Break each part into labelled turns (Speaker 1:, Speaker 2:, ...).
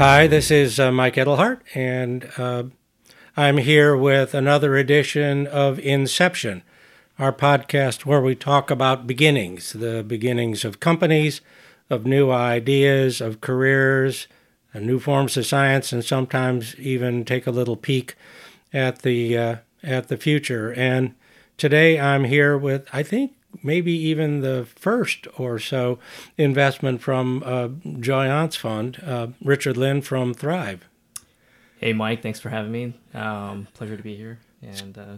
Speaker 1: Hi, this is uh, Mike Edelhart, and uh, I'm here with another edition of Inception, our podcast where we talk about beginnings the beginnings of companies, of new ideas, of careers, uh, new forms of science, and sometimes even take a little peek at the, uh, at the future. And today I'm here with, I think, maybe even the first or so investment from uh, Joyance Fund, uh, Richard Lin from Thryve.
Speaker 2: Hey, Mike, thanks for having me. Um, pleasure to be here, and uh,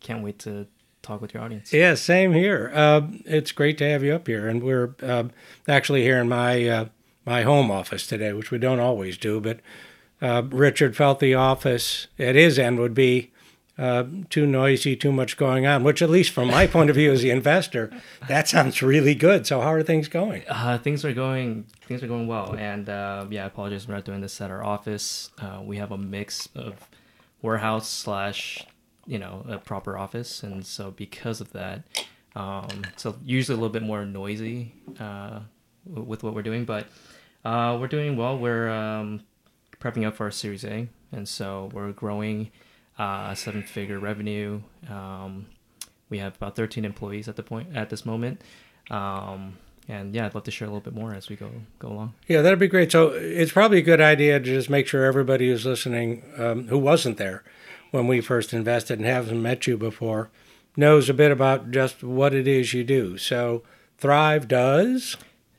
Speaker 2: can't wait to talk with your audience.
Speaker 1: Yeah, same here. Uh, it's great to have you up here, and we're uh, actually here in my uh, my home office today, which we don't always do. But uh, Richard felt the office at his end would be uh, too noisy, too much going on, which, at least from my point of view as the investor, that sounds really good. So, how are things going?
Speaker 2: Uh, things are going things are going well, and uh, yeah, I apologize We're not doing this at our office. Uh, we have a mix of warehouse slash you know a proper office, and so because of that, um, so usually a little bit more noisy uh, with what we're doing, but uh, we're doing well. We're um, prepping up for our Series A, and so we're growing uh, seven figure revenue. Um, we have about 13 employees at the point at this moment. Um, and yeah, I'd love to share a little bit more as we go go along.
Speaker 1: Yeah, that'd be great. So it's probably a good idea to just make sure everybody who's listening, um, who wasn't there when we first invested and hasn't met you before, knows a bit about just what it is you do. So Thryve does.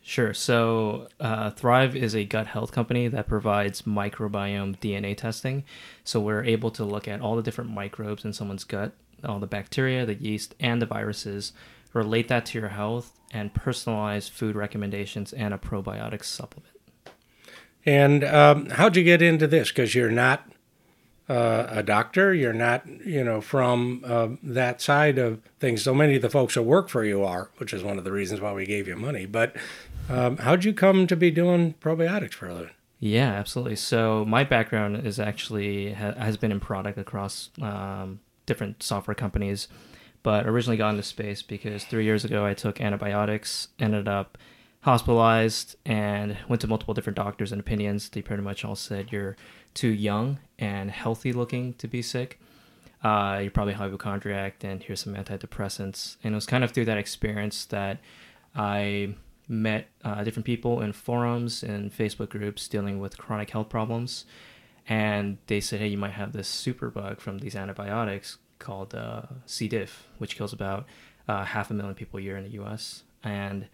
Speaker 2: Sure. So, uh, Thryve is a gut health company that provides microbiome DNA testing. So, we're able to look at all the different microbes in someone's gut, all the bacteria, the yeast, and the viruses, relate that to your health, and personalize food recommendations and a probiotic supplement.
Speaker 1: And um, how'd you get into this? Because you're not uh, a doctor, you're not, you know, from uh, that side of things. So many of the folks that work for you are, which is one of the reasons why we gave you money. But um, how'd you come to be doing probiotics for a living?
Speaker 2: Yeah, absolutely. So my background is actually ha- has been in product across um, different software companies, but originally got into space because three years ago I took antibiotics, ended up hospitalized, and went to multiple different doctors and opinions. They pretty much all said you're too young and healthy looking to be sick. Uh, you're probably hypochondriac, and here's some antidepressants. And it was kind of through that experience that I met uh, different people in forums and Facebook groups dealing with chronic health problems. And they said, hey, you might have this super bug from these antibiotics called uh, C. diff, which kills about uh, half a million people a year in the US. And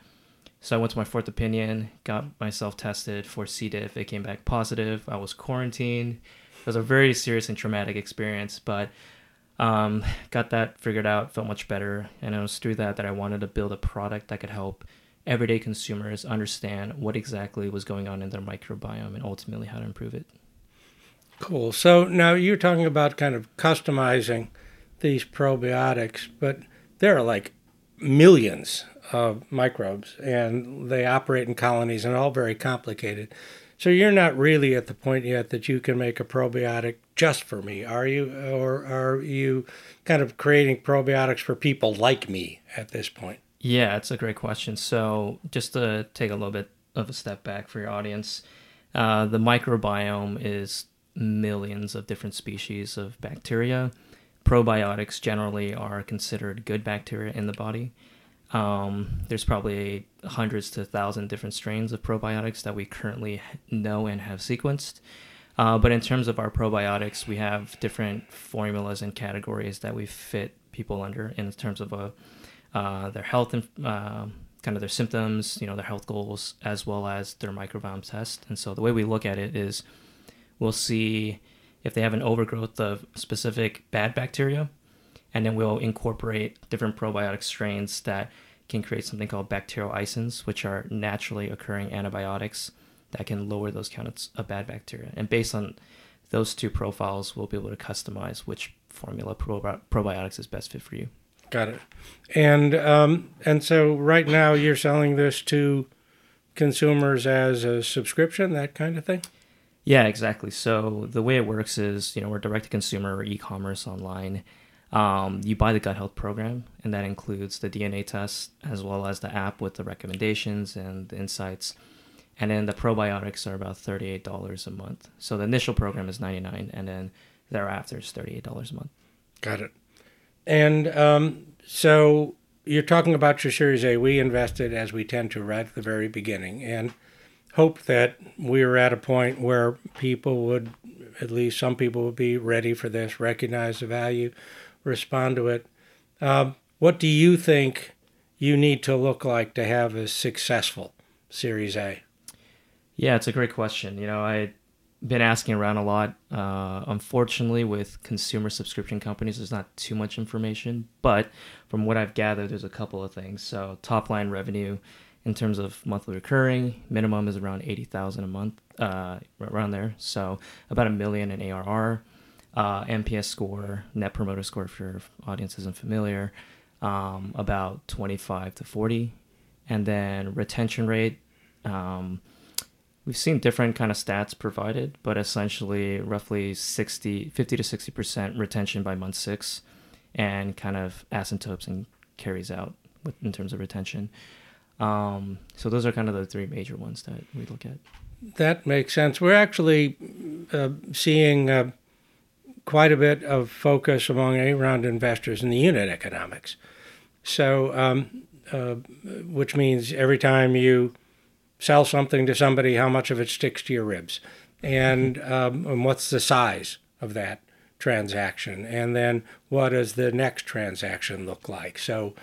Speaker 2: so I went to my fourth opinion, got myself tested for C. diff. It came back positive. I was quarantined. It was a very serious and traumatic experience, but um, got that figured out, felt much better. And it was through that that I wanted to build a product that could help everyday consumers understand what exactly was going on in their microbiome and ultimately how to improve it.
Speaker 1: Cool. So now you're talking about kind of customizing these probiotics, but there are like millions of microbes and they operate in colonies and all very complicated. So you're not really at the point yet that you can make a probiotic just for me, are you? Or are you kind of creating probiotics for people like me at this point?
Speaker 2: Yeah, it's a great question. So, just to take a little bit of a step back for your audience, uh, the microbiome is millions of different species of bacteria. Probiotics generally are considered good bacteria in the body. Um, there's probably hundreds to thousand different strains of probiotics that we currently know and have sequenced. Uh, but in terms of our probiotics, we have different formulas and categories that we fit people under in terms of a uh, their health and uh, kind of their symptoms, you know, their health goals, as well as their microbiome test. And so the way we look at it is we'll see if they have an overgrowth of specific bad bacteria, and then we'll incorporate different probiotic strains that can create something called bacterial bacteriocins, which are naturally occurring antibiotics that can lower those counts of bad bacteria. And based on those two profiles, we'll be able to customize which formula probi- probiotics is best fit for you.
Speaker 1: Got it. And um, and so right now you're selling this to consumers as a subscription, that kind of thing.
Speaker 2: Yeah, exactly. So the way it works is, you know, we're direct to consumer e-commerce online. Um, you buy the gut health program, and that includes the DNA test as well as the app with the recommendations and the insights. and then the probiotics are about thirty-eight dollars a month. So the initial program is ninety-nine, and then thereafter is thirty-eight dollars a month.
Speaker 1: Got it. And um, so you're talking about your Series A. We invested as we tend to right at the very beginning, and hoped that we were at a point where people would, at least some people would be ready for this, recognize the value, respond to it. Um, what do you think you need to look like to have a successful Series A?
Speaker 2: Yeah, it's a great question. You know, I've been asking around a lot. Uh, unfortunately, with consumer subscription companies, there's not too much information. But from what I've gathered, there's a couple of things. So, top line revenue in terms of monthly recurring, minimum is around 80,000 a month, uh, around there. So, about a million in ARR. Uh, NPS score, Net Promoter Score, if your audience isn't familiar, um, about 25 to 40. And then retention rate. Um, we've seen different kind of stats provided, but essentially roughly 60, 50 to 60% retention by month six and kind of asymptotes and carries out with, in terms of retention. Um, so those are kind of the three major ones that we look at.
Speaker 1: That makes sense. We're actually uh, seeing uh, quite a bit of focus among A-round investors in the unit economics. So, um, uh, which means every time you sell something to somebody, how much of it sticks to your ribs, and, um, and what's the size of that transaction, and then what does the next transaction look like? So,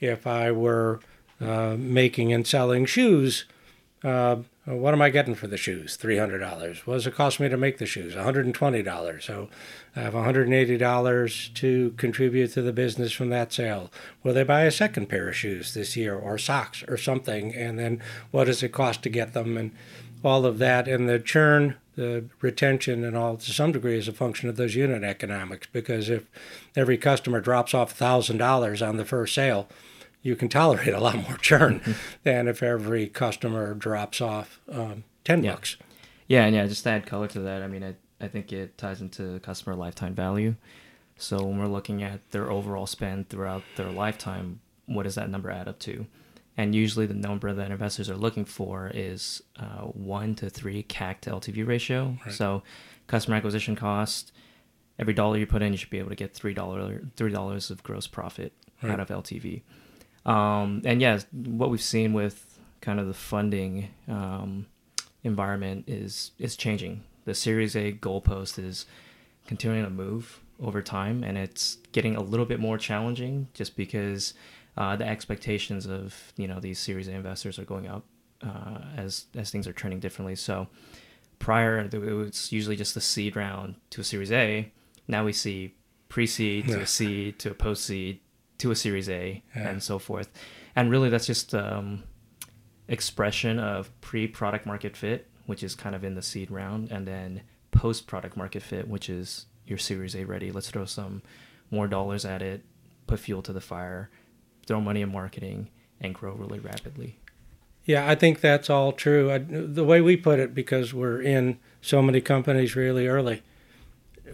Speaker 1: if I were uh, making and selling shoes, uh, Uh, what am I getting for the shoes? Three hundred dollars. What does it cost me to make the shoes? One hundred and twenty dollars. So I have one hundred and eighty dollars to contribute to the business from that sale. Will they buy a second pair of shoes this year, or socks, or something? And then what does it cost to get them, and all of that, and the churn, the retention, and all to some degree is a function of those unit economics. Because if every customer drops off thousand dollars on the first sale you can tolerate a lot more churn mm-hmm. than if every customer drops off um, 10
Speaker 2: yeah.
Speaker 1: bucks.
Speaker 2: Yeah, and yeah, just to add color to that, I mean, I, I think it ties into customer lifetime value. So when we're looking at their overall spend throughout their lifetime, what does that number add up to? And usually the number that investors are looking for is uh, one to three CAC to LTV ratio. Right. So customer acquisition cost, every dollar you put in, you should be able to get three dollar three dollars of gross profit right. out of LTV. Um, and yeah, what we've seen with kind of the funding um, environment is is changing. The Series A goalpost is continuing to move over time, and it's getting a little bit more challenging just because uh, the expectations of you know these Series A investors are going up uh, as as things are trending differently. So prior, it was usually just the seed round to a Series A. Now we see pre-seed yeah. to a seed to a post-seed to a Series A yeah. and so forth. And really, that's just um, expression of pre-product market fit, which is kind of in the seed round, and then post-product market fit, which is your Series A ready. Let's throw some more dollars at it, put fuel to the fire, throw money in marketing, and grow really rapidly.
Speaker 1: Yeah, I think that's all true. I, the way we put it, because we're in so many companies really early.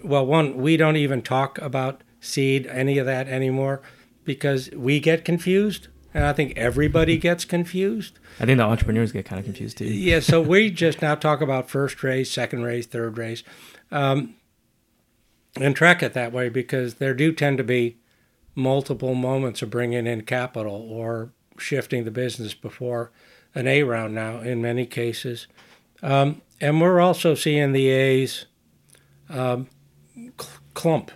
Speaker 1: Well, one, we don't even talk about seed, any of that anymore because we get confused, and I think everybody gets confused.
Speaker 2: I think the entrepreneurs get kind of confused too.
Speaker 1: yeah, so we just now talk about first race, second race, third race, um, and track it that way because there do tend to be multiple moments of bringing in capital or shifting the business before an A round now in many cases. Um, and we're also seeing the A's um, cl- clump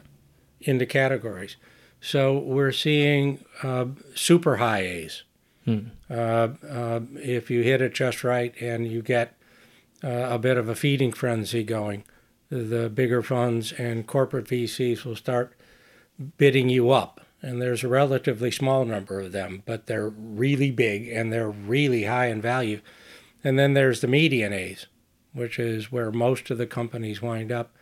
Speaker 1: into categories. So we're seeing uh, super high A's. Hmm. Uh, uh, if you hit it just right and you get uh, a bit of a feeding frenzy going, the bigger funds and corporate VCs will start bidding you up. And there's a relatively small number of them, but they're really big and they're really high in value. And then there's the median A's, which is where most of the companies wind up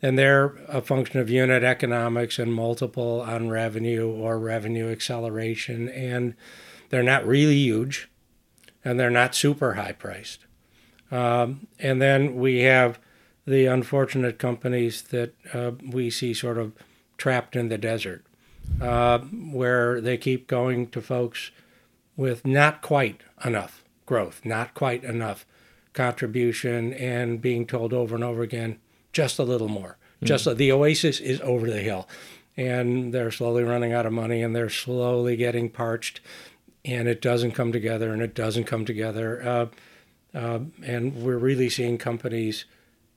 Speaker 1: and they're a function of unit economics and multiple on revenue or revenue acceleration. And they're not really huge and they're not super high priced. Um, and then we have the unfortunate companies that uh, we see sort of trapped in the desert uh, where they keep going to folks with not quite enough growth not quite enough contribution and being told over and over again, just a little more. Mm. Just the Oasis is over the hill, and they're slowly running out of money, and they're slowly getting parched, and it doesn't come together, and it doesn't come together, uh, uh, and we're really seeing companies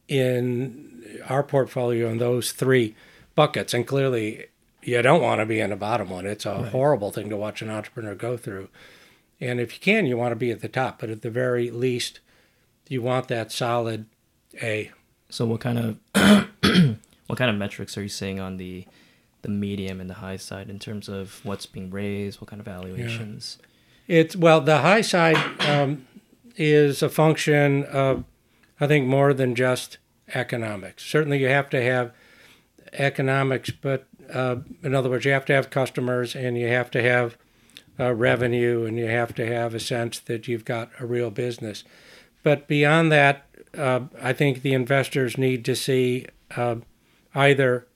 Speaker 1: in our portfolio in those three buckets, and clearly you don't want to be in the bottom one. It's a right. horrible thing to watch an entrepreneur go through. And if you can, you want to be at the top, but at the very least, you want that solid A.
Speaker 2: So what kind of what kind of metrics are you seeing on the the medium and the high side in terms of what's being raised, what kind of valuations?
Speaker 1: Yeah. It's well, the high side um, is a function of I think more than just economics. Certainly, you have to have economics, but uh, in other words, you have to have customers and you have to have uh, revenue and you have to have a sense that you've got a real business. But beyond that, uh, I think the investors need to see uh, either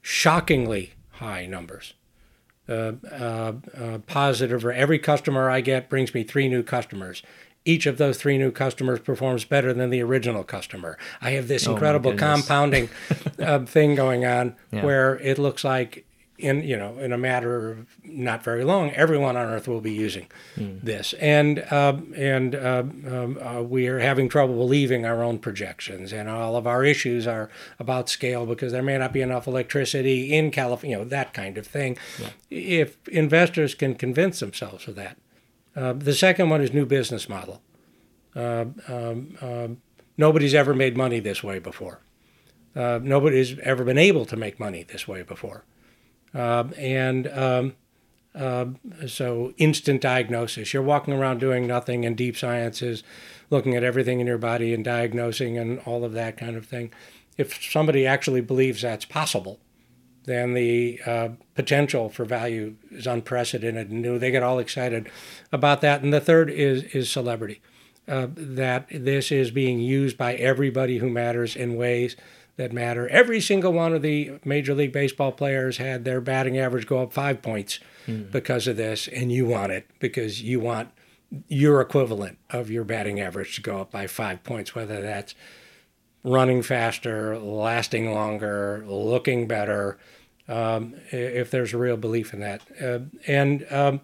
Speaker 1: shockingly high numbers, uh, uh, positive, or every customer I get brings me three new customers each of those three new customers performs better than the original customer. I have this oh incredible compounding uh, thing going on yeah. where it looks like in you know in a matter of not very long, everyone on Earth will be using mm. this, and uh, and uh, um, uh, we are having trouble believing our own projections, and all of our issues are about scale because there may not be enough electricity in California, you know that kind of thing. Yeah. If investors can convince themselves of that, uh, the second one is new business model. Uh, um, um, nobody's ever made money this way before. Uh, nobody's ever been able to make money this way before. Um, and um, um, so, instant diagnosis. You're walking around doing nothing, and deep science is looking at everything in your body and diagnosing and all of that kind of thing. If somebody actually believes that's possible, then the uh, potential for value is unprecedented and new. They get all excited about that. And the third is is celebrity. Uh, that this is being used by everybody who matters in ways that matter. Every single one of the Major League Baseball players had their batting average go up five points mm. because of this, and you want it because you want your equivalent of your batting average to go up by five points, whether that's running faster, lasting longer, looking better, um, if there's a real belief in that. Uh, and um,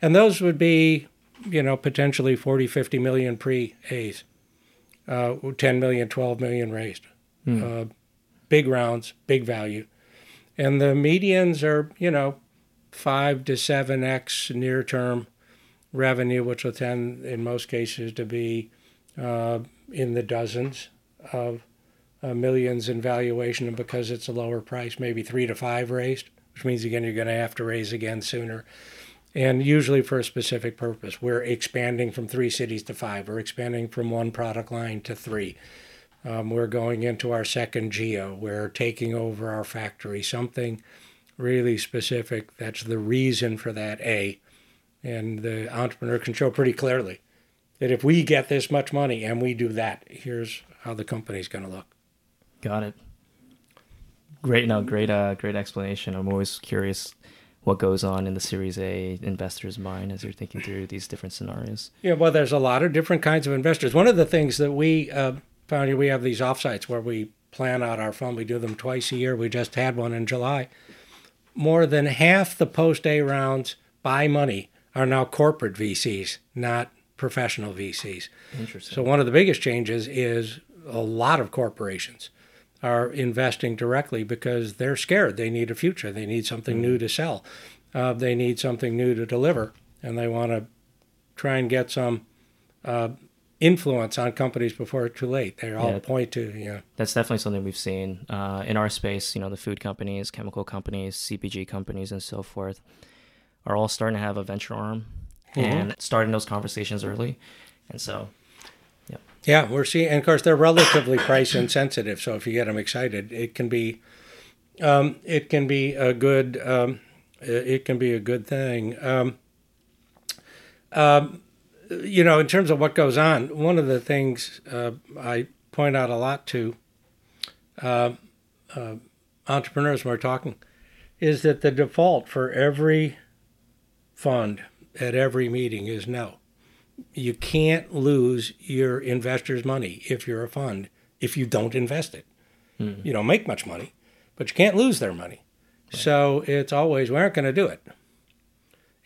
Speaker 1: and those would be, you know, potentially 40, 50 million pre-A's, uh, 10 million, 12 million raised. Mm. Uh, big rounds, big value. And the medians are, you know, 5 to 7x near term revenue, which will tend in most cases to be uh, in the dozens of uh, millions in valuation, and because it's a lower price, maybe three to five raised, which means again you're going to have to raise again sooner. And usually for a specific purpose. We're expanding from three cities to five. We're expanding from one product line to three. Um, we're going into our second geo. We're taking over our factory. Something really specific. That's the reason for that A. And the entrepreneur can show pretty clearly that if we get this much money and we do that, here's how the company's going to look.
Speaker 2: Got it. Great, no, great, uh, great explanation. I'm always curious what goes on in the Series A investor's mind as you're thinking through these different scenarios.
Speaker 1: Yeah, well, there's a lot of different kinds of investors. One of the things that we uh, found here, we have these offsites where we plan out our fund. We do them twice a year. We just had one in July. More than half the post A rounds by money are now corporate VCs, not professional VCs.
Speaker 2: Interesting.
Speaker 1: So one of the biggest changes is a lot of corporations are investing directly because they're scared. They need a future. They need something new to sell. Uh, they need something new to deliver, and they want to try and get some uh, influence on companies before it's too late. They all yeah, point to you know.
Speaker 2: That's definitely something we've seen uh, in our space. You know, the food companies, chemical companies, CPG companies, and so forth are all starting to have a venture arm mm-hmm. and starting those conversations early. And so
Speaker 1: yeah, we're seeing, and of course they're relatively price insensitive. So if you get them excited, it can be, um, it can be a good, um, it can be a good thing. Um, um, you know, in terms of what goes on, one of the things uh, I point out a lot to uh, uh, entrepreneurs when we're talking is that the default for every fund at every meeting is no. you can't lose your investors' money if you're a fund if you don't invest it.
Speaker 2: Hmm.
Speaker 1: You don't make much money, but you can't lose their money. So it's always we aren't going to do it,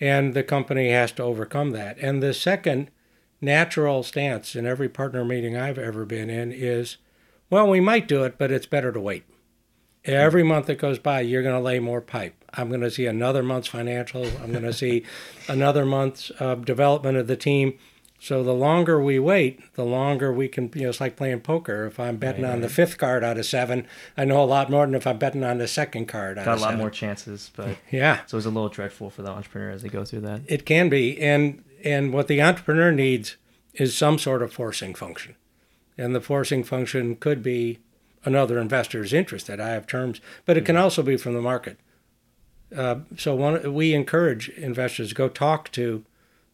Speaker 1: and the company has to overcome that. And the second natural stance in every partner meeting I've ever been in is, well, we might do it, but it's better to wait. Every month that goes by, you're going to lay more pipe. I'm going to see another month's financials. I'm going to see another month's uh, development of the team. So the longer we wait, the longer we can. You know, it's like playing poker. If I'm betting
Speaker 2: Right,
Speaker 1: on the fifth card out of seven, I know a lot more than if I'm betting on the second card out
Speaker 2: Got a lot
Speaker 1: seven.
Speaker 2: more chances, but
Speaker 1: Yeah,
Speaker 2: So it's a little dreadful for the entrepreneur as they go through that.
Speaker 1: it can be, and and what the entrepreneur needs is some sort of forcing function, and the forcing function could be another investor's interested. I have terms, but it can also be from the market. Uh, so one, we encourage investors to go talk to,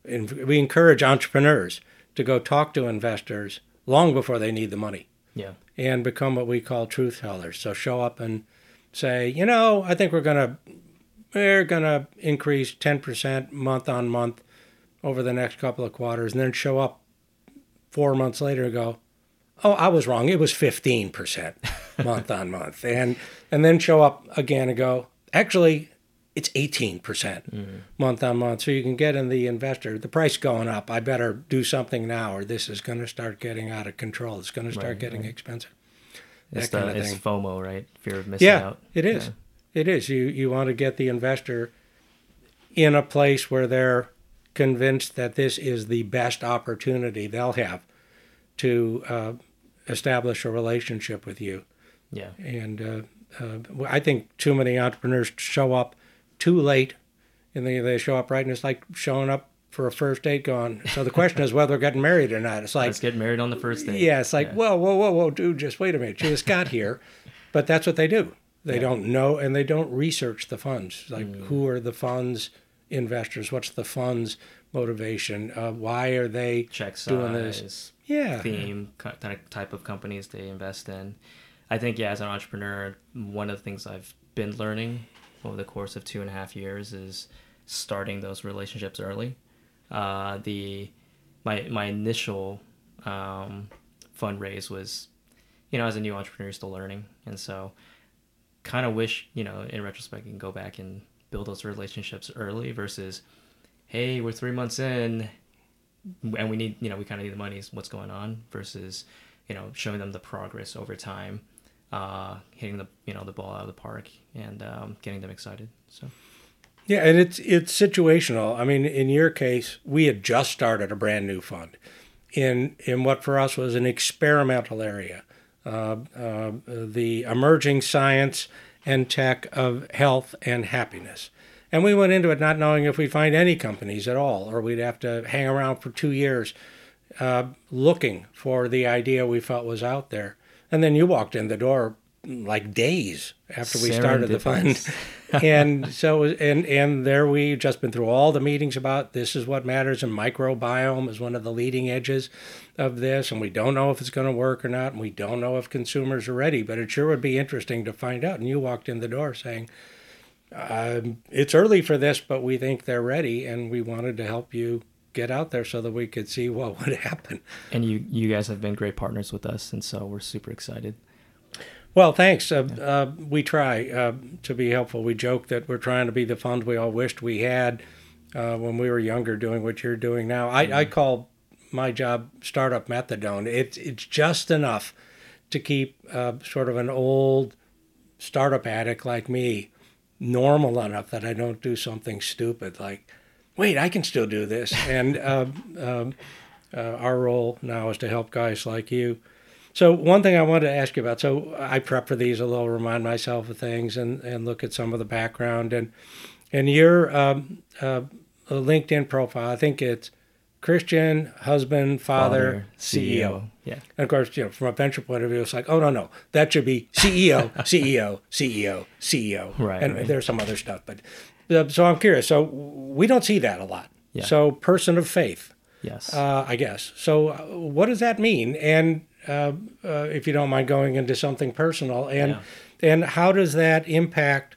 Speaker 1: and we encourage entrepreneurs to go talk to investors long before they need the money
Speaker 2: Yeah.
Speaker 1: and become what we call truth tellers. So show up and say, you know, I think we're gonna we're gonna increase ten percent month on month over the next couple of quarters, and then show up four months later and go, oh, I was wrong. It was fifteen percent month on month, and and then show up again and go, actually. It's 18% month on month. So you can get in the investor, the price going up. I better do something now, or this is going to start getting out of control. It's going to start
Speaker 2: Right,
Speaker 1: getting
Speaker 2: right.
Speaker 1: expensive.
Speaker 2: It's, the, it's. FOMO, right? Fear of missing
Speaker 1: Yeah,
Speaker 2: out.
Speaker 1: it is.
Speaker 2: Yeah.
Speaker 1: It is. You you want to get the investor in a place where they're convinced that this is the best opportunity they'll have to uh, establish a relationship with you.
Speaker 2: Yeah.
Speaker 1: And uh, uh, I think too many entrepreneurs show up too late, and they they show up right, and it's like showing up for a first date. Going. So the question is whether they're getting married or not. It's like
Speaker 2: Let's get married on the first date.
Speaker 1: yeah, it's like,
Speaker 2: Yeah.
Speaker 1: whoa, whoa, whoa, whoa, dude, just wait a minute. You just got here. But that's what they do. They
Speaker 2: Yeah.
Speaker 1: don't know and they don't research the funds. Like,
Speaker 2: Mm.
Speaker 1: who are the funds investors? What's the funds motivation? Uh, why are they
Speaker 2: check size,
Speaker 1: doing this? Yeah.
Speaker 2: theme, type of companies they invest in. I think, yeah, as an entrepreneur, one of the things I've been learning over the course of two and a half years is starting those relationships early. Uh, the my my initial um, fundraise was, you know, as a new entrepreneur, still learning, and so kind of wish, you know, in retrospect, you can go back and build those relationships early versus, hey, we're three months in, and we need you know we kind of need the money what's going on? Versus you know showing them the progress over time uh hitting the you know the ball out of the park and um, getting them excited so
Speaker 1: Yeah, and it's it's situational. I mean, in your case, we had just started a brand new fund in in what for us was an experimental area, uh, uh, the emerging science and tech of health and happiness. And we went into it not knowing if we'd find any companies at all, or we'd have to hang around for two years uh, looking for the idea we felt was out there. And then you walked in the door like days after we started the fund. And so and and there we've just been through all the meetings about this is what matters and microbiome is one of the leading edges of this and we don't know if it's going to work or not and we don't know if consumers are ready but it sure would be interesting to find out. And you walked in the door saying um, it's early for this but we think they're ready and we wanted to help you get out there so that we could see what would happen
Speaker 2: and you you guys have been great partners with us and so we're super excited
Speaker 1: Well, thanks. Uh, uh, we try uh, to be helpful. We joke that we're trying to be the fund we all wished we had uh, when we were younger, doing what you're doing now. I, I call my job startup methadone. It's it's just enough to keep uh, sort of an old startup addict like me normal enough that I don't do something stupid like, wait, I can still do this. And uh, um, uh, our role now is to help guys like you. So one thing I wanted to ask you about. So I prep for these a little, remind myself of things, and, and look at some of the background and and your um, uh, LinkedIn profile. I think it's Christian husband, father, CEO.
Speaker 2: yeah
Speaker 1: And of course, you know, from a venture point of view, it's like, oh no, no, that should be CEO, CEO, CEO, CEO,
Speaker 2: Right,
Speaker 1: And
Speaker 2: right.
Speaker 1: there's some other stuff, but so I'm curious. So we don't see that a lot.
Speaker 2: Yeah.
Speaker 1: So person of faith,
Speaker 2: yes
Speaker 1: uh, I guess. So uh, what does that mean? And uh, uh, if you don't mind going into something personal, and
Speaker 2: Yeah.
Speaker 1: and how does that impact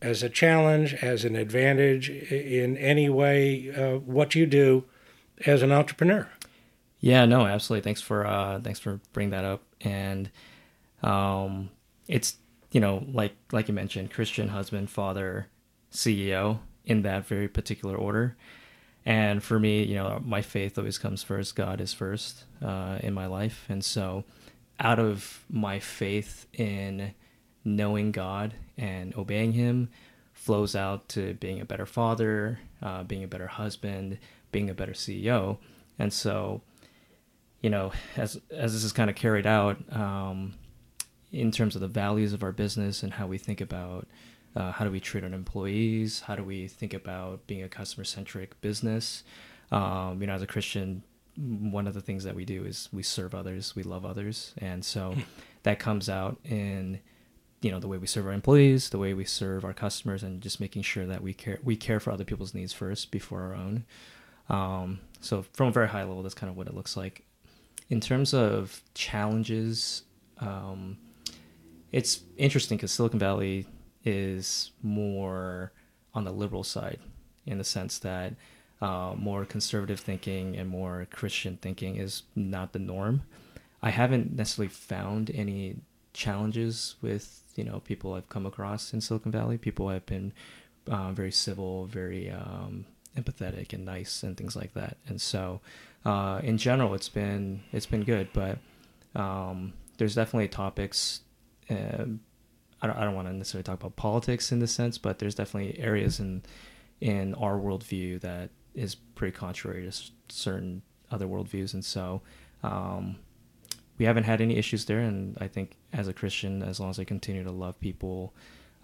Speaker 1: as a challenge, as an advantage in any way, uh, what you do, as an entrepreneur.
Speaker 2: Yeah, no, absolutely. Thanks for uh, thanks for bringing that up. And um, it's you know like like you mentioned, Christian husband, father, CEO in that very particular order. And for me, you know, my faith always comes first. God is first uh, in my life, and so out of my faith in knowing God and obeying Him flows out to being a better father, uh, being a better husband, being a better CEO. And so, you know, as as this is kind of carried out um, in terms of the values of our business and how we think about uh, how do we treat our employees, how do we think about being a customer centric business. Um, you know, as a Christian, one of the things that we do is we serve others, we love others, and so that comes out in you know the way we serve our employees, the way we serve our customers, and just making sure that we care we care for other people's needs first before our own. Um, so from a very high level, that's kind of what it looks like. In terms of challenges, um, it's interesting because Silicon Valley is more on the liberal side in the sense that uh, more conservative thinking and more Christian thinking is not the norm. I haven't necessarily found any challenges with you know people I've come across in Silicon Valley. People have been uh, very civil, very um, empathetic, and nice, and things like that. And so, uh, in general, it's been it's been good. But um, there's definitely topics. I don't, I don't want to necessarily talk about politics in this sense, but there's definitely areas in in our worldview that is pretty contrary to certain other worldviews, and so um, we haven't had any issues there. And I think as a Christian, as long as I continue to love people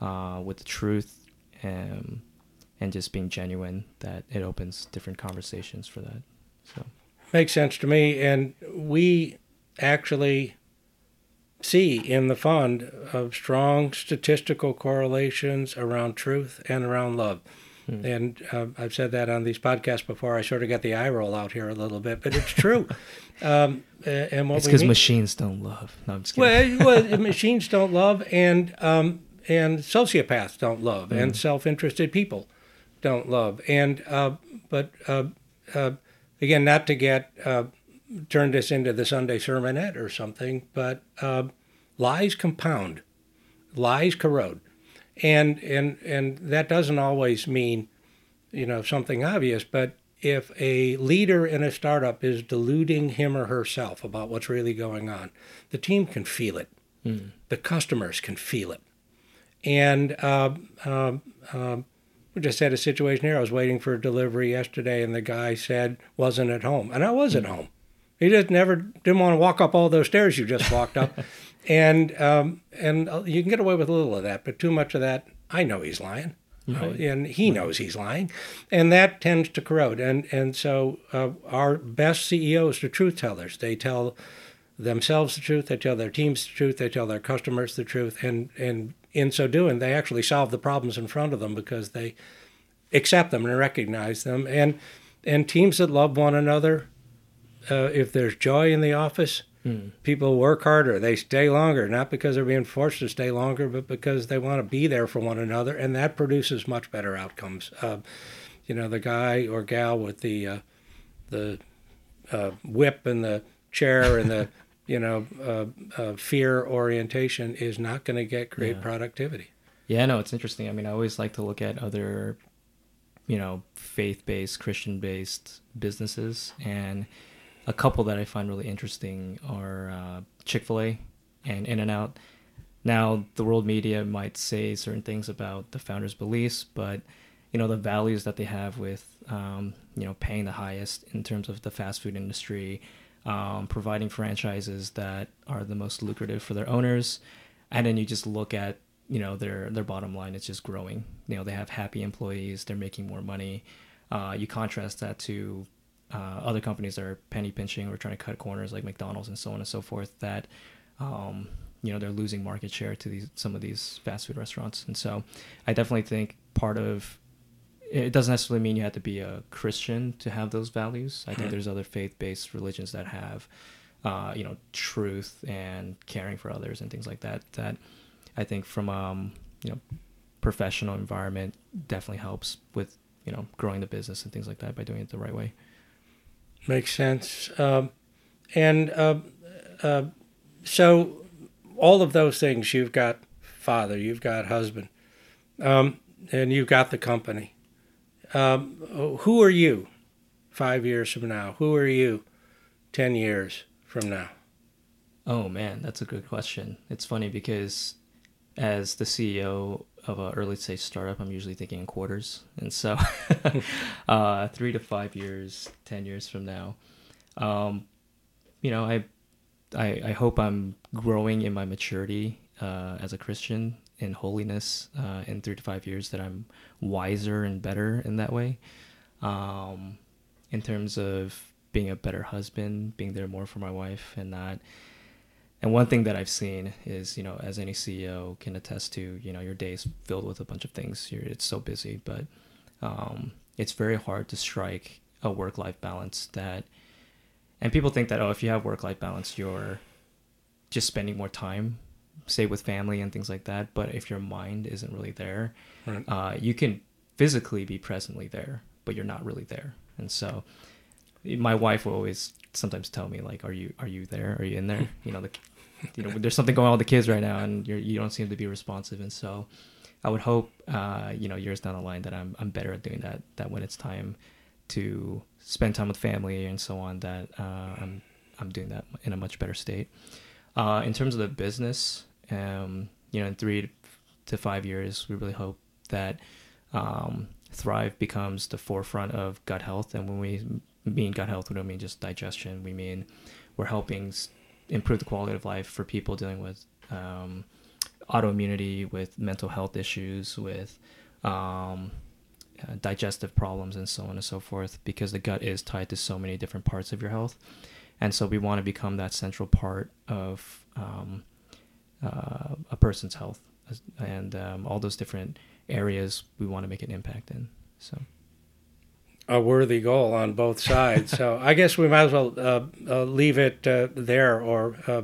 Speaker 2: uh, with the truth and and just being genuine, that it opens different conversations for that. So
Speaker 1: makes sense to me, and we actually see in the fund of strong statistical correlations around truth and around love. Hmm. And uh, I've said that on these podcasts before. I sort of got the eye roll out here a little bit, but it's true. um, and what
Speaker 2: it's because machines don't love. No, I'm just kidding.
Speaker 1: Well, well machines don't love, and um, and sociopaths don't love, and hmm. self-interested people don't love. And uh, but uh, uh again, not to get uh, turn this into the Sunday sermonette or something, but uh, lies compound, lies corrode and and and that doesn't always mean you know something obvious but if a leader in a startup is deluding him or herself about what's really going on the team can feel it mm. the customers can feel it and uh, uh, we just had a situation here i was waiting for a delivery yesterday and the guy said wasn't at home and i was mm. at hmm. home he just never didn't want to walk up all those stairs you just walked up and um, and uh, you can get away with a little of that, but too much of that, I know he's lying, right. and he knows he's lying, and that tends to corrode. And and so uh, our best CEOs are truth tellers. They tell themselves the truth, they tell their teams the truth, they tell their customers the truth, and and in so doing, they actually solve the problems in front of them because they accept them and recognize them. And and teams that love one another, uh, if there's joy in the office Mm. People work harder, they stay longer, not because they're being forced to stay longer, but because they want to be there for one another, and that produces much better outcomes. Uh, you know, the guy or gal with the uh, the uh, whip and the chair and the you know uh, uh, fear orientation is not going to get great yeah. productivity.
Speaker 2: Yeah, no, it's interesting. I mean, I always like to look at other, you know, faith-based, Christian-based businesses and a couple that I find really interesting are uh, Chick Fil A and In and Out. Now, the world media might say certain things about the founders' beliefs, but you know the values that they have with um, you know paying the highest in terms of the fast food industry, um, providing franchises that are the most lucrative for their owners, and then you just look at you know their their bottom line it's just growing. You know they have happy employees, they're making more money. Uh, you contrast that to uh, other companies that are penny pinching or trying to cut corners like McDonald's and so on and so forth that um, you know they're losing market share to these some of these fast food restaurants and so I definitely think part of it doesn't necessarily mean you have to be a Christian to have those values. I think there's other faith-based religions that have uh, you know truth and caring for others and things like that that I think from um, you know professional environment definitely helps with you know growing the business and things like that by doing it the right way.
Speaker 1: Makes sense. Um, and uh, uh, so, all of those things you've got father, you've got husband, um, and you've got the company. Um, who are you five years from now? Who are you 10 years from now?
Speaker 2: Oh, man, that's a good question. It's funny because as the CEO of an early stage startup, I'm usually thinking in quarters. And so, uh, three to five years, 10 years from now, um, you know, I, I, I hope I'm growing in my maturity uh, as a Christian in holiness uh, in three to five years that I'm wiser and better in that way. Um, in terms of being a better husband, being there more for my wife, and not. And one thing that I've seen is, you know, as any CEO can attest to, you know, your day is filled with a bunch of things. You're, it's so busy, but um, it's very hard to strike a work-life balance that. And people think that oh, if you have work-life balance, you're just spending more time say with family and things like that but if your mind isn't really there right. uh, you can physically be presently there but you're not really there and so my wife will always sometimes tell me like are you are you there? Are you in there? You know the you know there's something going on with the kids right now and you're you don't seem to be responsive. And so i would hope uh, you know years down the line that i'm i'm better at doing that that when it's time to spend time with family and so on that uh, i'm i'm doing that in a much better state. Uh, in terms of the business um, you know, in three to five years, we really hope that um, Thryve becomes the forefront of gut health. And when we mean gut health, we don't mean just digestion. We mean we're helping improve the quality of life for people dealing with um, autoimmunity, with mental health issues, with um, uh, digestive problems, and so on and so forth, because the gut is tied to so many different parts of your health. And so we want to become that central part of um, uh, a person's health and um, all those different areas we want to make an impact in. So
Speaker 1: a worthy goal on both sides. so I guess we might as well uh, uh, leave it uh, there, or uh,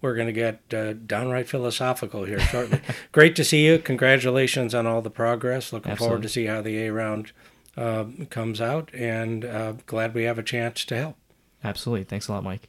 Speaker 1: we're going to get uh, downright philosophical here shortly. Great to see you. Congratulations on all the progress. Looking Absolutely. forward to see how the A round um, comes out, and uh, glad we have a chance to help.
Speaker 2: Absolutely. Thanks a lot, Mike.